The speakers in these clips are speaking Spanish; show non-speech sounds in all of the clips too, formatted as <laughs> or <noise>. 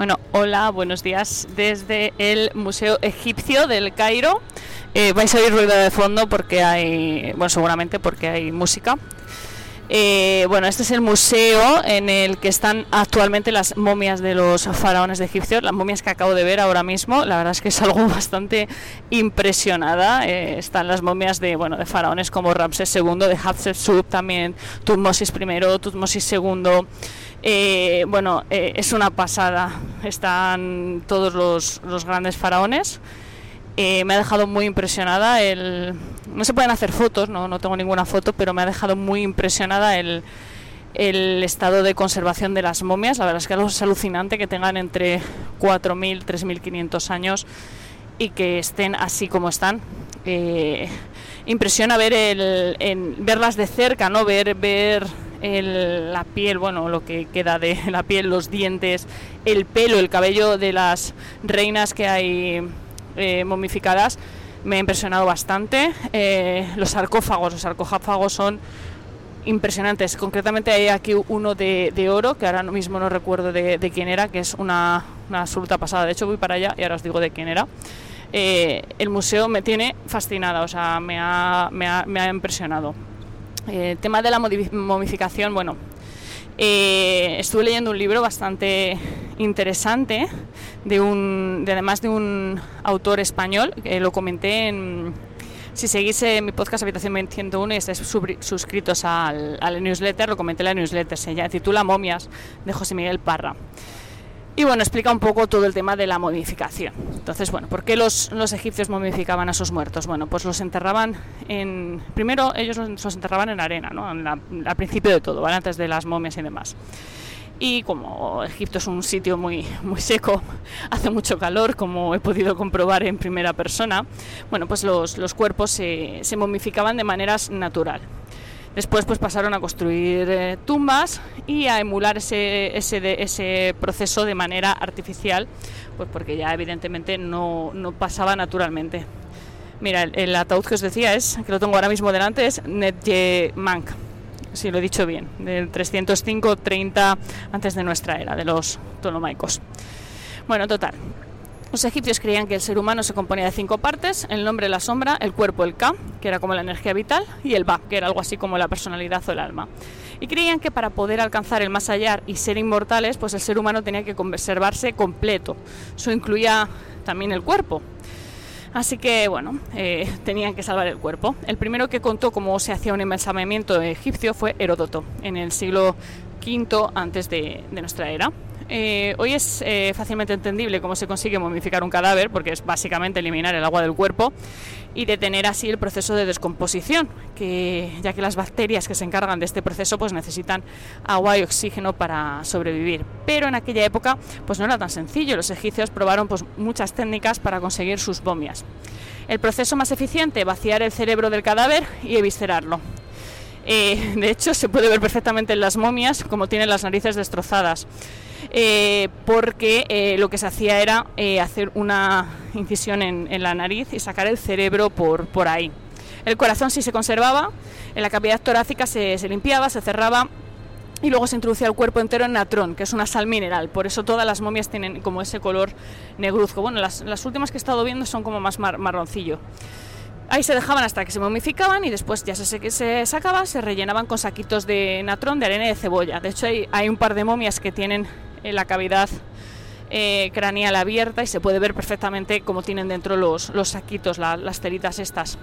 Bueno, hola, buenos días desde el Museo Egipcio del Cairo. Eh, vais a oír ruido de fondo porque hay, bueno, seguramente porque hay música. Eh, bueno, este es el museo en el que están actualmente las momias de los faraones de Egipcio, las momias que acabo de ver ahora mismo. La verdad es que es <laughs> algo bastante impresionada. Eh, están las momias de, bueno, de faraones como Ramsés II, de Hatshepsut, también Tutmosis I, Tutmosis II. Eh, bueno, es una pasada. Están todos los, los grandes faraones. me ha dejado muy impresionada el, no se pueden hacer fotos, no, no tengo ninguna foto, pero me ha dejado muy impresionada el, el estado de conservación de las momias. La verdad es que es alucinante que tengan entre 4.000, 3.500 años y que estén así como están. Eh, impresiona ver el, verlas de cerca, no ver ver la piel, bueno, lo que queda de <laughs> la piel, los dientes, el pelo, el cabello de las reinas que hay eh, momificadas me ha impresionado bastante. Eh, los sarcófagos, los sarcófagos son impresionantes. Concretamente hay aquí uno de, oro, que ahora mismo no recuerdo de, quién era, que es una, absoluta pasada. De hecho voy para allá y ahora os digo de quién era. Eh, el museo me tiene fascinada, o sea, me ha, me ha, me ha impresionado. Eh, el tema de la momificación, bueno, estuve leyendo un libro bastante interesante de un, de además de un autor español, que lo comenté en, si seguís mi podcast Habitación 101 y estáis suscritos al, newsletter, lo comenté en la newsletter, se titula Momias de José Miguel Parra. Y bueno, explica un poco todo el tema de la momificación. Entonces, bueno, ¿por qué los, los egipcios momificaban a sus muertos? Bueno, pues los enterraban en... Primero ellos los, enterraban en arena, ¿no? al principio de todo, ¿vale? Antes de las momias y demás y como Egipto es un sitio muy, muy seco, <laughs> hace mucho calor, como he podido comprobar en primera persona, bueno, pues los, los cuerpos se, se, momificaban de maneras natural. Después pues pasaron a construir eh, tumbas y a emular ese, ese, ese proceso de manera artificial, pues porque ya evidentemente no, no pasaba naturalmente. Mira, el, el, ataúd que os decía es, que lo tengo ahora mismo delante, es Netje Mank si lo he dicho bien, del 305-30 antes de nuestra era, de los ptolomaicos. Bueno, total. Los egipcios creían que el ser humano se componía de cinco partes, el nombre, la sombra, el cuerpo, el Ka, que era como la energía vital, y el Ba, que era algo así como la personalidad o el alma. Y creían que para poder alcanzar el más allá y ser inmortales, pues el ser humano tenía que conservarse completo. Eso incluía también el cuerpo. Así que, bueno, eh, tenían que salvar el cuerpo. El primero que contó cómo se hacía un embalsamamiento egipcio fue Heródoto, en el siglo V antes de nuestra era. Eh, hoy es eh, fácilmente entendible cómo se consigue momificar un cadáver, porque es básicamente eliminar el agua del cuerpo y detener así el proceso de descomposición, que, ya que las bacterias que se encargan de este proceso pues necesitan agua y oxígeno para sobrevivir. Pero en aquella época pues no era tan sencillo, los egipcios probaron pues, muchas técnicas para conseguir sus momias. El proceso más eficiente, vaciar el cerebro del cadáver y eviscerarlo. Eh, de hecho, se puede ver perfectamente en las momias como tienen las narices destrozadas. Eh, porque eh, lo que se hacía era hacer una incisión en, la nariz y sacar el cerebro por, por ahí. El corazón sí se conservaba, en la cavidad torácica se, limpiaba, se cerraba y luego se introducía el cuerpo entero en natrón, que es una sal mineral. Por eso todas las momias tienen como ese color negruzco. Bueno, las, últimas que he estado viendo son como más marroncillo. Ahí se dejaban hasta que se momificaban y después ya se, se sacaba, se rellenaban con saquitos de natrón, de arena y de cebolla. De hecho, hay, un par de momias que tienen en la cavidad eh, craneal abierta y se puede ver perfectamente cómo tienen dentro los, los saquitos, las teritas estas.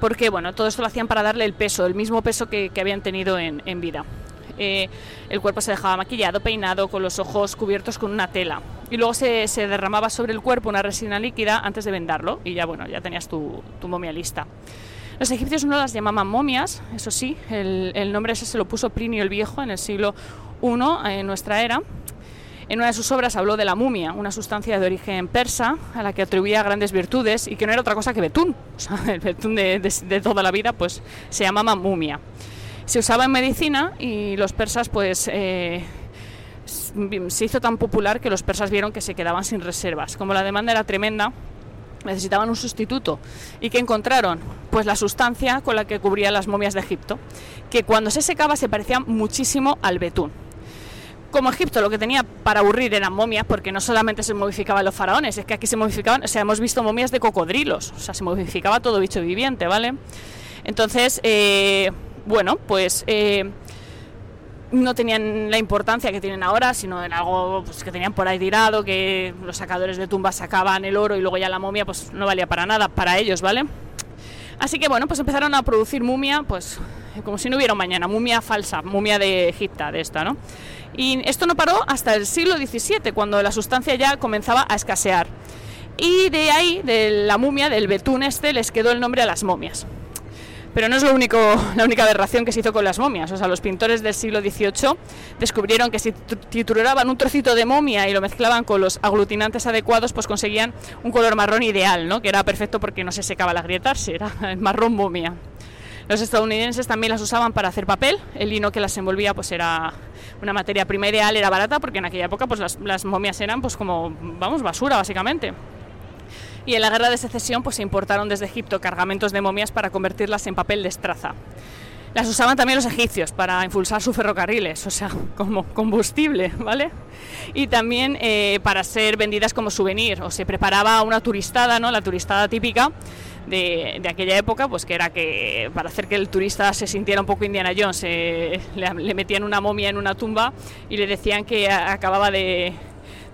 Porque bueno, todo esto lo hacían para darle el peso, el mismo peso que, habían tenido en, vida. Eh, el cuerpo se dejaba maquillado, peinado, con los ojos cubiertos con una tela. Y luego se, derramaba sobre el cuerpo una resina líquida antes de vendarlo y ya bueno, ya tenías tu, momia lista. Los egipcios no las llamaban momias, eso sí, el, nombre ese se lo puso Plinio el Viejo en el siglo I en nuestra era en una de sus obras habló de la mumia, una sustancia de origen persa a la que atribuía grandes virtudes y que no era otra cosa que betún. <laughs> El betún de, toda la vida pues se llamaba mumia. Se usaba en medicina y los persas pues eh, se hizo tan popular que los persas vieron que se quedaban sin reservas. Como la demanda era tremenda, necesitaban un sustituto. ¿Y qué encontraron? Pues la sustancia con la que cubrían las momias de Egipto, que cuando se secaba se parecía muchísimo al betún. como Egipto lo que tenía para aburrir eran momias, porque no solamente se momificaban los faraones, es que aquí se momificaban, o sea, hemos visto momias de cocodrilos, o sea, se momificaba todo bicho viviente, ¿vale? Entonces, eh, bueno, pues eh, no tenían la importancia que tienen ahora, sino en algo pues, que tenían por ahí tirado, que los sacadores de tumbas sacaban el oro y luego ya la momia pues no valía para nada para ellos, ¿vale? Así que bueno, pues empezaron a producir mumia, pues como si no hubiera mañana, mumia falsa, mumia de Egipta, de esta, ¿no? Y esto no paró hasta el siglo XVII, cuando la sustancia ya comenzaba a escasear. Y de ahí, de la momia, del betún este, les quedó el nombre a las momias. Pero no es lo único, <laughs> la única aberración que se hizo con las momias. O sea, los pintores del siglo XVIII descubrieron que si trituraban un trocito de momia y lo mezclaban con los aglutinantes adecuados, pues conseguían un color marrón ideal, ¿no? que era perfecto porque no se secaba la grietas, era el <laughs> marrón momia. Los estadounidenses también las usaban para hacer papel, el lino que las envolvía pues era una materia prima ideal, era barata porque en aquella época pues las, momias eran pues como, vamos, basura básicamente. Y en la guerra de secesión pues se importaron desde Egipto cargamentos de momias para convertirlas en papel de estraza. Las usaban también los egipcios para impulsar sus ferrocarriles, o sea, <laughs> como combustible, ¿vale? Y también eh, para ser vendidas como souvenir, o se preparaba una turistada, ¿no? La turistada típica, de, aquella época, pues que era que para hacer que el turista se sintiera un poco Indiana Jones, le, metían una momia en una tumba y le decían que acababa de,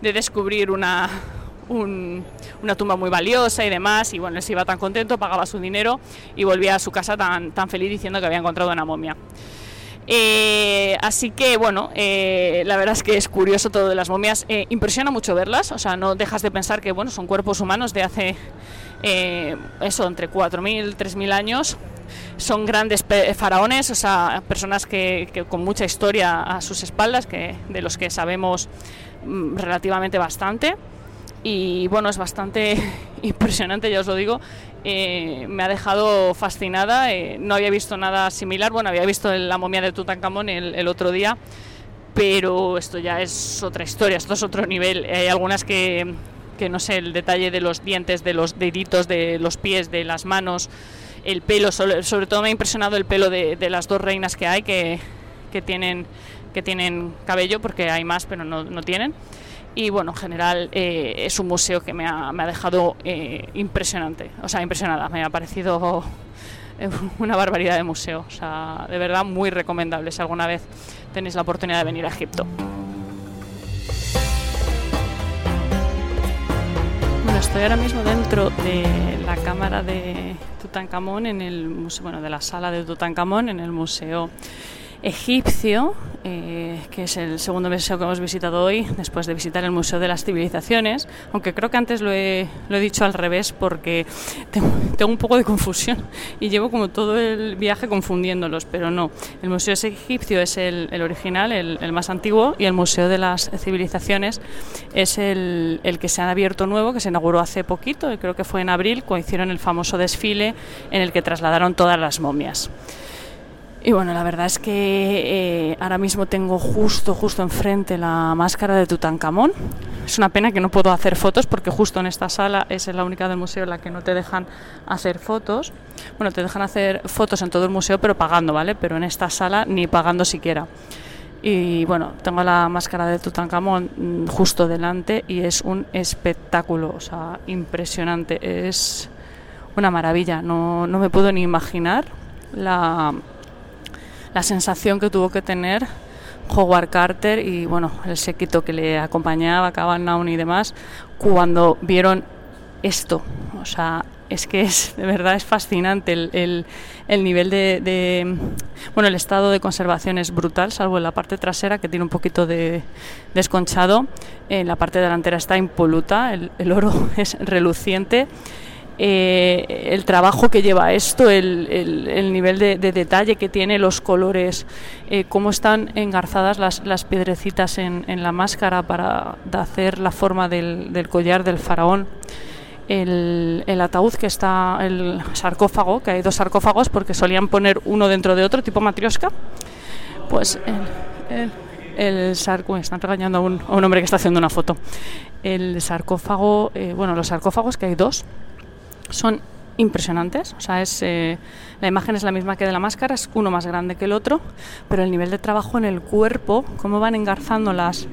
descubrir una, una tumba muy valiosa y demás, y bueno, él se iba tan contento, pagaba su dinero y volvía a su casa tan, tan feliz diciendo que había encontrado una momia. Eh, así que bueno, eh, la verdad es que es curioso todo de las momias. Eh, impresiona mucho verlas, o sea, no dejas de pensar que bueno, son cuerpos humanos de hace eh, eso, entre 4.000, 3.000 años. Son grandes faraones, o sea, personas que, con mucha historia a sus espaldas, que, de los que sabemos mm, relativamente bastante. Y bueno, es bastante <laughs> impresionante, ya os lo digo. Eh, me ha dejado fascinada. Eh, no había visto nada similar. Bueno, había visto la momia de Tutankamón el, el otro día, pero esto ya es otra historia, esto es otro nivel. Hay algunas que, que no sé, el detalle de los dientes, de los deditos, de los pies, de las manos, el pelo, sobre, todo me ha impresionado el pelo de, las dos reinas que hay, que, tienen, que tienen cabello, porque hay más, pero no, tienen. Y bueno, en general eh, es un museo que me ha, dejado eh, impresionante, o sea, impresionada, me ha parecido <laughs> una barbaridad de museo, o sea, de verdad muy recomendable. Si alguna vez tenéis la oportunidad de venir a Egipto. estoy ahora mismo dentro de la cámara de Tutankamón en el museo, bueno, de la sala de Tutankamón en el museo egipcio, eh, que es el segundo museo que hemos visitado hoy, después de visitar el Museo de las Civilizaciones, aunque creo que antes lo he, lo he dicho al revés porque tengo, un poco de confusión y llevo como todo el viaje confundiéndolos, pero no. El Museo egipcio es el, el original, el, más antiguo, y el Museo de las Civilizaciones es el, el que se ha abierto nuevo, que se inauguró hace poquito, creo que fue en abril, cuando hicieron el famoso desfile en el que trasladaron todas las momias. Y bueno, la verdad es que eh, ahora mismo tengo justo, justo enfrente la máscara de Tutankamón. Es una pena que no puedo hacer fotos porque justo en esta sala es la única del museo en la que no te dejan hacer fotos. Bueno, te dejan hacer fotos en todo el museo, pero pagando, ¿vale? Pero en esta sala ni pagando siquiera. Y bueno, tengo la máscara de Tutankamón mm, justo delante y es un espectáculo, o sea, impresionante. Es una maravilla. No, no me puedo ni imaginar la la sensación que tuvo que tener Howard Carter y bueno, el séquito que le acompañaba, Cavan y demás, cuando vieron esto. O sea, es que es de verdad es fascinante el, el, nivel de, bueno el estado de conservación es brutal salvo en la parte trasera que tiene un poquito de desconchado en la parte delantera está impoluta el, el oro <laughs> es reluciente eh, el trabajo que lleva esto, el, nivel de, detalle que tiene, los colores, eh, cómo están engarzadas las, las piedrecitas en, la máscara para hacer la forma del, collar del faraón. El, ataúd que está, el sarcófago, que hay dos sarcófagos porque solían poner uno dentro de otro, tipo matrioska, pues el, el, están regañando a un, hombre que está haciendo una foto. El sarcófago, eh, bueno, los sarcófagos que hay dos, son impresionantes. O sea, es, eh, la imagen es la misma que de la máscara, es uno más grande que el otro, pero el nivel de trabajo en el cuerpo, cómo van engarzando las,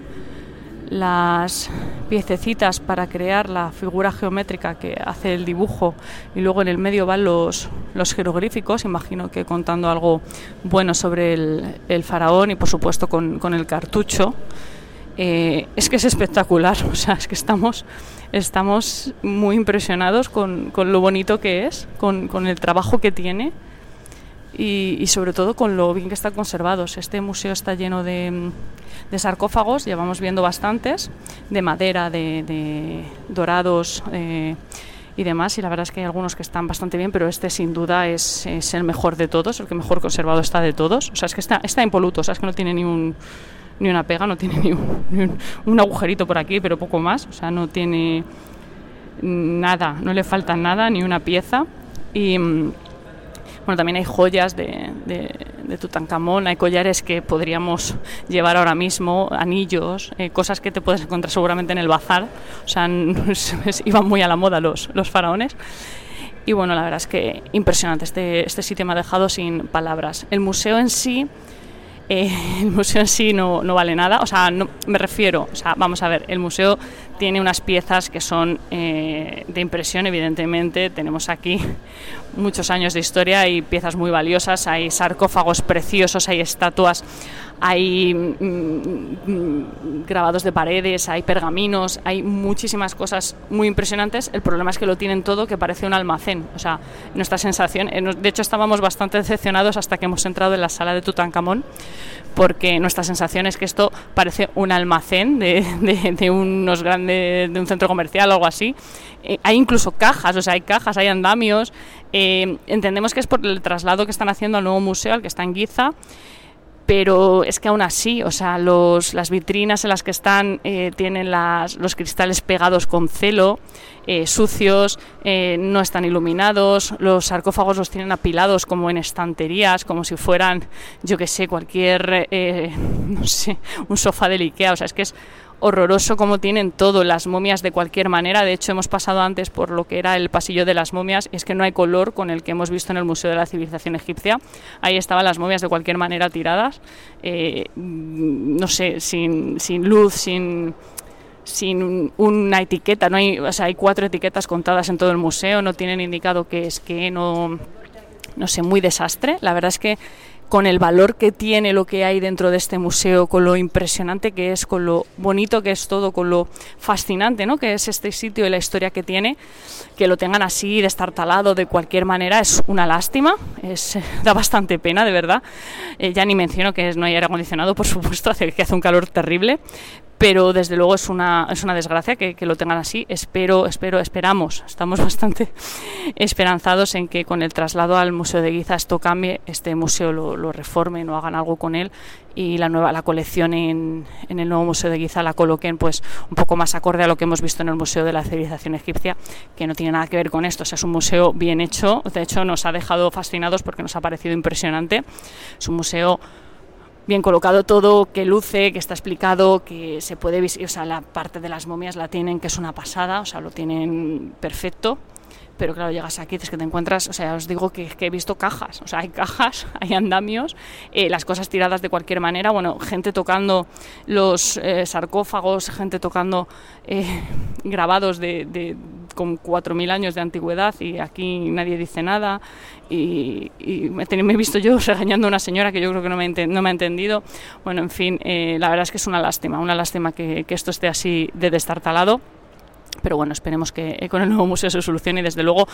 las piececitas para crear la figura geométrica que hace el dibujo y luego en el medio van los, los jeroglíficos, imagino que contando algo bueno sobre el, faraón y por supuesto con, con el cartucho. Eh, es que es espectacular, <laughs> o sea, es que estamos, estamos muy impresionados con, con lo bonito que es, con, con el trabajo que tiene y, sobre todo con lo bien que están conservados. Este museo está lleno de, de sarcófagos, llevamos viendo bastantes, de madera, de, dorados. Eh, y demás, y la verdad es que hay algunos que están bastante bien, pero este sin duda es, es, el mejor de todos, el que mejor conservado está de todos. O sea, es que está, está impoluto, o sea, es que no tiene ni un, ni una pega, no tiene ni un, agujerito por aquí, pero poco más, o sea, no tiene nada, no le falta nada, ni una pieza. Y mm, bueno, también hay joyas de, de, Tutankamón, hay collares que podríamos llevar ahora mismo, anillos, eh, cosas que te puedes encontrar seguramente en el bazar, o sea, <laughs> iban muy a la moda los, los faraones. Y bueno, la verdad es que impresionante, este, este sitio me ha dejado sin palabras. El museo en sí eh, <laughs> el museo en sí no, no, vale nada, o sea, no, me refiero, o sea, vamos a ver, el museo tiene unas piezas que son eh, de impresión, evidentemente, tenemos aquí muchos años de historia y piezas muy valiosas, hay sarcófagos preciosos, hay estatuas, hay mm, mm, grabados de paredes, hay pergaminos, hay muchísimas cosas muy impresionantes. El problema es que lo tienen todo que parece un almacén. O sea, nuestra sensación, eh, de hecho estábamos bastante decepcionados hasta que hemos entrado en la sala de Tutankamón, porque nuestra sensación es que esto parece un almacén de, unos grandes, de un centro comercial o algo así. Eh, hay incluso cajas, o sea, hay cajas, hay andamios. Eh, entendemos que es por el traslado que están haciendo al nuevo museo, al que está en Giza pero es que aún así, o sea, los, las vitrinas en las que están eh, tienen las, los cristales pegados con celo, eh, sucios, eh, no están iluminados, los sarcófagos los tienen apilados como en estanterías, como si fueran, yo qué sé, cualquier, <laughs> no sé, un sofá del Ikea, o sea, es que es horroroso como tienen todo, las momias de cualquier manera. De hecho, hemos pasado antes por lo que era el pasillo de las momias es que no hay color con el que hemos visto en el Museo de la Civilización Egipcia. Ahí estaban las momias de cualquier manera tiradas, eh, no sé, sin, sin luz, sin sin una etiqueta, no hay, o sea, hay cuatro etiquetas contadas en todo el museo, no tienen indicado qué es que, no, no sé, muy desastre. La verdad es que con el valor que tiene lo que hay dentro de este museo, con lo impresionante que es, con lo bonito que es todo, con lo fascinante ¿no? que es este sitio y la historia que tiene, que lo tengan así, destartalado de cualquier manera, es una lástima, es, <laughs> da bastante pena, de verdad. Eh, ya ni menciono que no hay aire acondicionado, por supuesto, <laughs> hace, que hace un calor terrible, pero desde luego es una, es una desgracia que, que, lo tengan así. Espero, espero, esperamos, estamos <laughs> bastante esperanzados en que con el traslado al Museo de Guiza esto cambie, este museo lo, lo reformen o hagan algo con él y la nueva la colección en, en, el nuevo Museo de Guiza la coloquen pues un poco más acorde a lo que hemos visto en el Museo de la Civilización Egipcia, que no tiene nada que ver con esto. O sea, es un museo bien hecho, de hecho nos ha dejado fascinados porque nos ha parecido impresionante. Es un museo bien colocado todo, que luce, que está explicado, que se puede o sea, la parte de las momias la tienen, que es una pasada, o sea, lo tienen perfecto. Pero claro, llegas aquí, es que te encuentras, o sea, os digo que, he visto cajas, o sea, hay cajas, <laughs> hay andamios, eh, las cosas tiradas de cualquier manera, bueno, gente tocando los eh, sarcófagos, gente tocando eh, <laughs> grabados de, de, con 4.000 años de antigüedad y aquí nadie dice nada y, me, he visto yo <laughs> regañando a una señora que yo creo que no me, ha entendido. Bueno, en fin, eh, la verdad es que es una lástima, una lástima que, que esto esté así de destartalado pero bueno, esperemos que con el nuevo museo se solucione y desde luego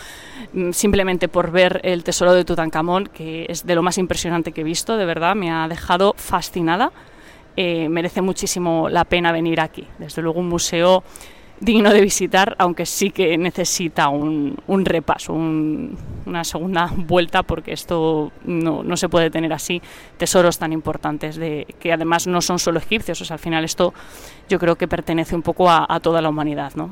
mm, simplemente por ver el tesoro de Tutankamón, que es de lo más impresionante que he visto, de verdad, me ha dejado fascinada. Eh, merece muchísimo la pena venir aquí. Desde luego un museo digno de visitar, aunque sí que necesita un, un repaso, una segunda <laughs> vuelta, porque esto no, no, se puede tener así tesoros tan importantes, de, que además no son solo egipcios, o sea, al final esto yo creo que pertenece un poco a, a toda la humanidad. ¿no?